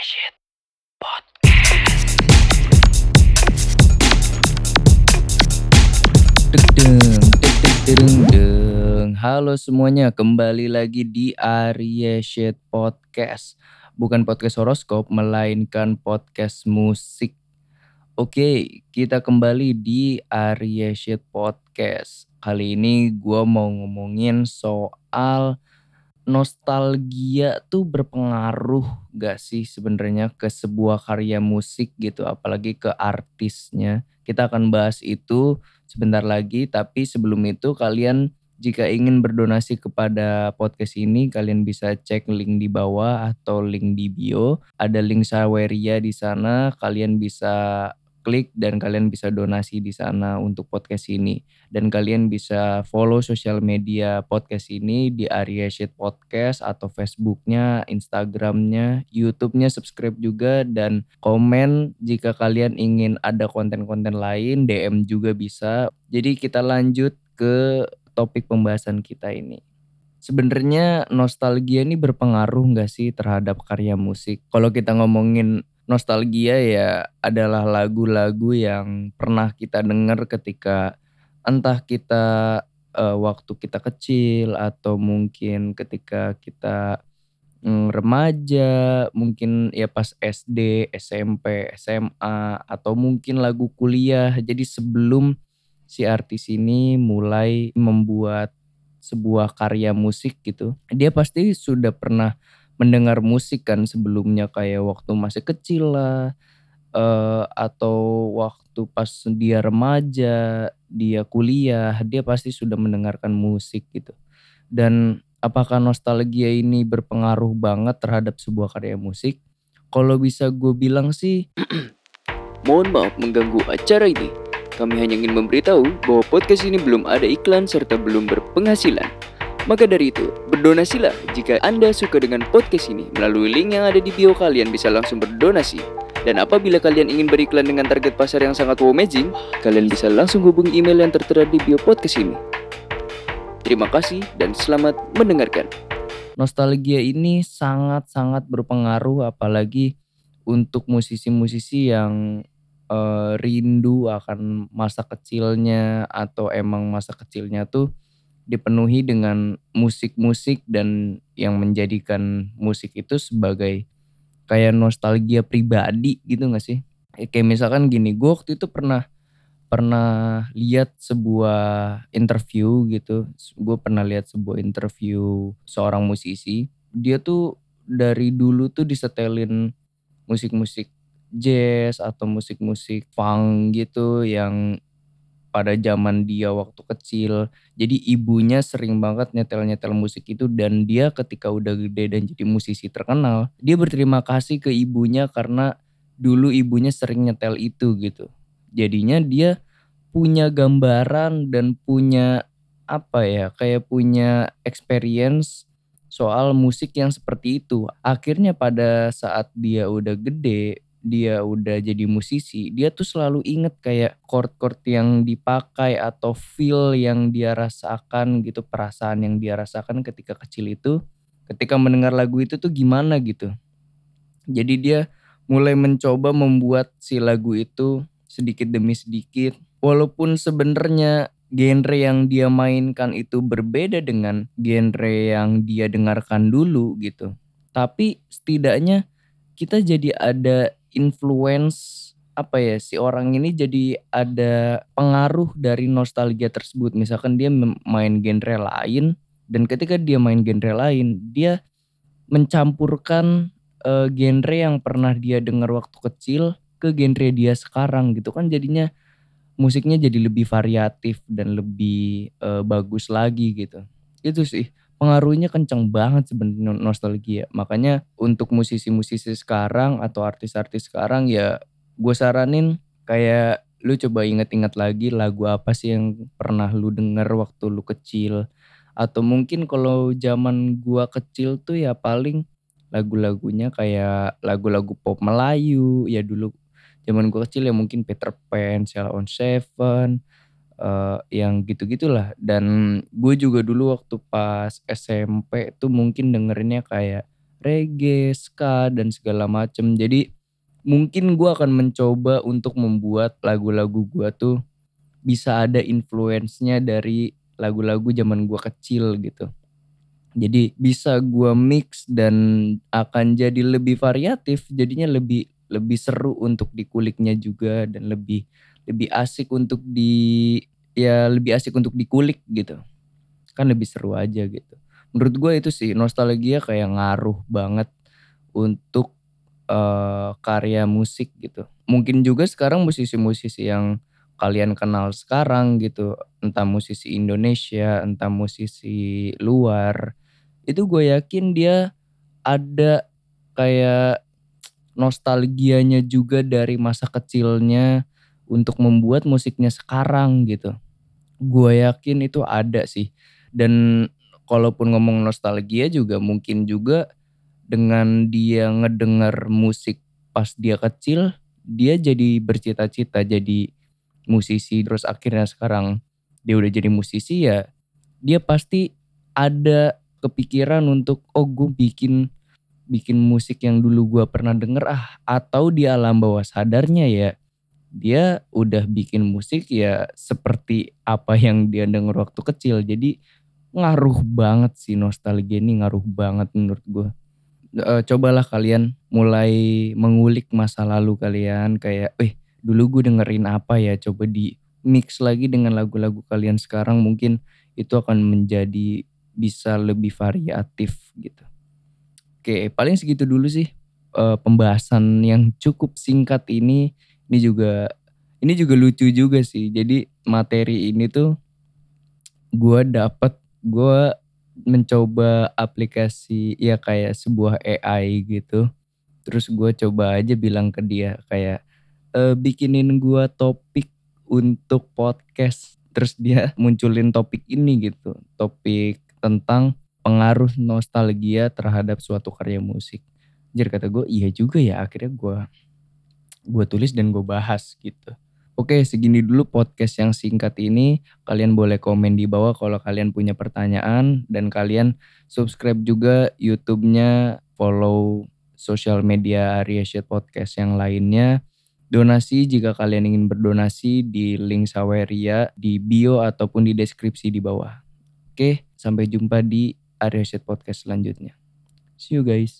Shit Podcast. Halo semuanya, kembali lagi di Arya Shit Podcast. Bukan podcast horoskop, melainkan podcast musik. Oke, kita kembali di Arya Shit Podcast. Kali ini gue mau ngomongin soal nostalgia tuh berpengaruh gak sih sebenarnya ke sebuah karya musik gitu, apalagi ke artisnya. Kita akan bahas itu sebentar lagi, tapi sebelum itu kalian jika ingin berdonasi kepada podcast ini, kalian bisa cek link di bawah atau link di bio. Ada link Saweria di sana, kalian bisa klik dan kalian bisa donasi di sana untuk podcast ini. Dan kalian bisa follow sosial media podcast ini di Arya Shit Podcast atau Facebooknya, Instagramnya, YouTube-nya subscribe juga dan komen jika kalian ingin ada konten-konten lain, DM juga bisa. Jadi kita lanjut ke topik pembahasan kita ini. Sebenarnya nostalgia ini berpengaruh nggak sih terhadap karya musik? Kalau kita ngomongin nostalgia ya adalah lagu-lagu yang pernah kita dengar ketika entah kita uh, waktu kita kecil atau mungkin ketika kita mm, remaja, mungkin ya pas SD, SMP, SMA atau mungkin lagu kuliah. Jadi sebelum si artis ini mulai membuat sebuah karya musik gitu, dia pasti sudah pernah mendengar musik kan sebelumnya kayak waktu masih kecil lah uh, atau waktu pas dia remaja, dia kuliah, dia pasti sudah mendengarkan musik gitu. Dan apakah nostalgia ini berpengaruh banget terhadap sebuah karya musik? Kalau bisa gue bilang sih, Mohon maaf mengganggu acara ini. Kami hanya ingin memberitahu bahwa podcast ini belum ada iklan serta belum berpenghasilan. Maka dari itu, berdonasilah jika Anda suka dengan podcast ini. Melalui link yang ada di bio kalian bisa langsung berdonasi. Dan apabila kalian ingin beriklan dengan target pasar yang sangat amazing, kalian bisa langsung hubungi email yang tertera di bio podcast ini. Terima kasih dan selamat mendengarkan. nostalgia ini sangat-sangat berpengaruh apalagi untuk musisi-musisi yang eh, rindu akan masa kecilnya atau emang masa kecilnya tuh dipenuhi dengan musik-musik dan yang menjadikan musik itu sebagai kayak nostalgia pribadi gitu gak sih? Ya, kayak misalkan gini, gue waktu itu pernah pernah lihat sebuah interview gitu. Gue pernah lihat sebuah interview seorang musisi. Dia tuh dari dulu tuh disetelin musik-musik jazz atau musik-musik funk gitu yang pada zaman dia waktu kecil. Jadi ibunya sering banget nyetel-nyetel musik itu dan dia ketika udah gede dan jadi musisi terkenal, dia berterima kasih ke ibunya karena dulu ibunya sering nyetel itu gitu. Jadinya dia punya gambaran dan punya apa ya, kayak punya experience soal musik yang seperti itu. Akhirnya pada saat dia udah gede, dia udah jadi musisi, dia tuh selalu inget kayak chord-chord yang dipakai atau feel yang dia rasakan gitu, perasaan yang dia rasakan ketika kecil itu, ketika mendengar lagu itu tuh gimana gitu. Jadi dia mulai mencoba membuat si lagu itu sedikit demi sedikit, walaupun sebenarnya genre yang dia mainkan itu berbeda dengan genre yang dia dengarkan dulu gitu. Tapi setidaknya kita jadi ada influence apa ya si orang ini jadi ada pengaruh dari nostalgia tersebut. Misalkan dia main genre lain dan ketika dia main genre lain, dia mencampurkan uh, genre yang pernah dia dengar waktu kecil ke genre dia sekarang gitu kan jadinya musiknya jadi lebih variatif dan lebih uh, bagus lagi gitu. Itu sih pengaruhnya kenceng banget sebenarnya nostalgia. Makanya untuk musisi-musisi sekarang atau artis-artis sekarang ya gue saranin kayak lu coba inget-inget lagi lagu apa sih yang pernah lu denger waktu lu kecil. Atau mungkin kalau zaman gua kecil tuh ya paling lagu-lagunya kayak lagu-lagu pop Melayu ya dulu zaman gue kecil ya mungkin Peter Pan, Sheila on Seven, uh, yang gitu-gitulah. Dan gue juga dulu waktu pas SMP tuh mungkin dengerinnya kayak reggae, ska dan segala macem. Jadi mungkin gue akan mencoba untuk membuat lagu-lagu gue tuh bisa ada influence-nya dari lagu-lagu zaman gue kecil gitu. Jadi bisa gue mix dan akan jadi lebih variatif, jadinya lebih lebih seru untuk dikuliknya juga dan lebih lebih asik untuk di ya lebih asik untuk dikulik gitu. Kan lebih seru aja gitu. Menurut gue itu sih nostalgia kayak ngaruh banget untuk uh, karya musik gitu. Mungkin juga sekarang musisi-musisi yang kalian kenal sekarang gitu, entah musisi Indonesia, entah musisi luar, itu gue yakin dia ada kayak nostalgianya juga dari masa kecilnya untuk membuat musiknya sekarang gitu. Gue yakin itu ada sih. Dan kalaupun ngomong nostalgia juga mungkin juga dengan dia ngedengar musik pas dia kecil, dia jadi bercita-cita jadi musisi terus akhirnya sekarang dia udah jadi musisi ya dia pasti ada kepikiran untuk oh gue bikin bikin musik yang dulu gue pernah denger ah atau di alam bawah sadarnya ya dia udah bikin musik ya seperti apa yang dia denger waktu kecil jadi ngaruh banget sih nostalgia ini ngaruh banget menurut gue uh, cobalah kalian mulai mengulik masa lalu kalian kayak, eh dulu gue dengerin apa ya coba di mix lagi dengan lagu-lagu kalian sekarang mungkin itu akan menjadi bisa lebih variatif gitu. Oke paling segitu dulu sih uh, pembahasan yang cukup singkat ini. Ini juga ini juga lucu juga sih. Jadi materi ini tuh gue dapet gue mencoba aplikasi ya kayak sebuah AI gitu. Terus gue coba aja bilang ke dia kayak e, bikinin gue topik untuk podcast. Terus dia munculin topik ini gitu. Topik tentang pengaruh nostalgia terhadap suatu karya musik. Jadi kata gue iya juga ya akhirnya gue gue tulis dan gue bahas gitu. Oke, segini dulu podcast yang singkat ini. Kalian boleh komen di bawah kalau kalian punya pertanyaan dan kalian subscribe juga YouTube-nya, follow sosial media Arya Shit Podcast yang lainnya. Donasi jika kalian ingin berdonasi di link Saweria di bio ataupun di deskripsi di bawah. Oke, sampai jumpa di Arya Shit Podcast selanjutnya. See you guys.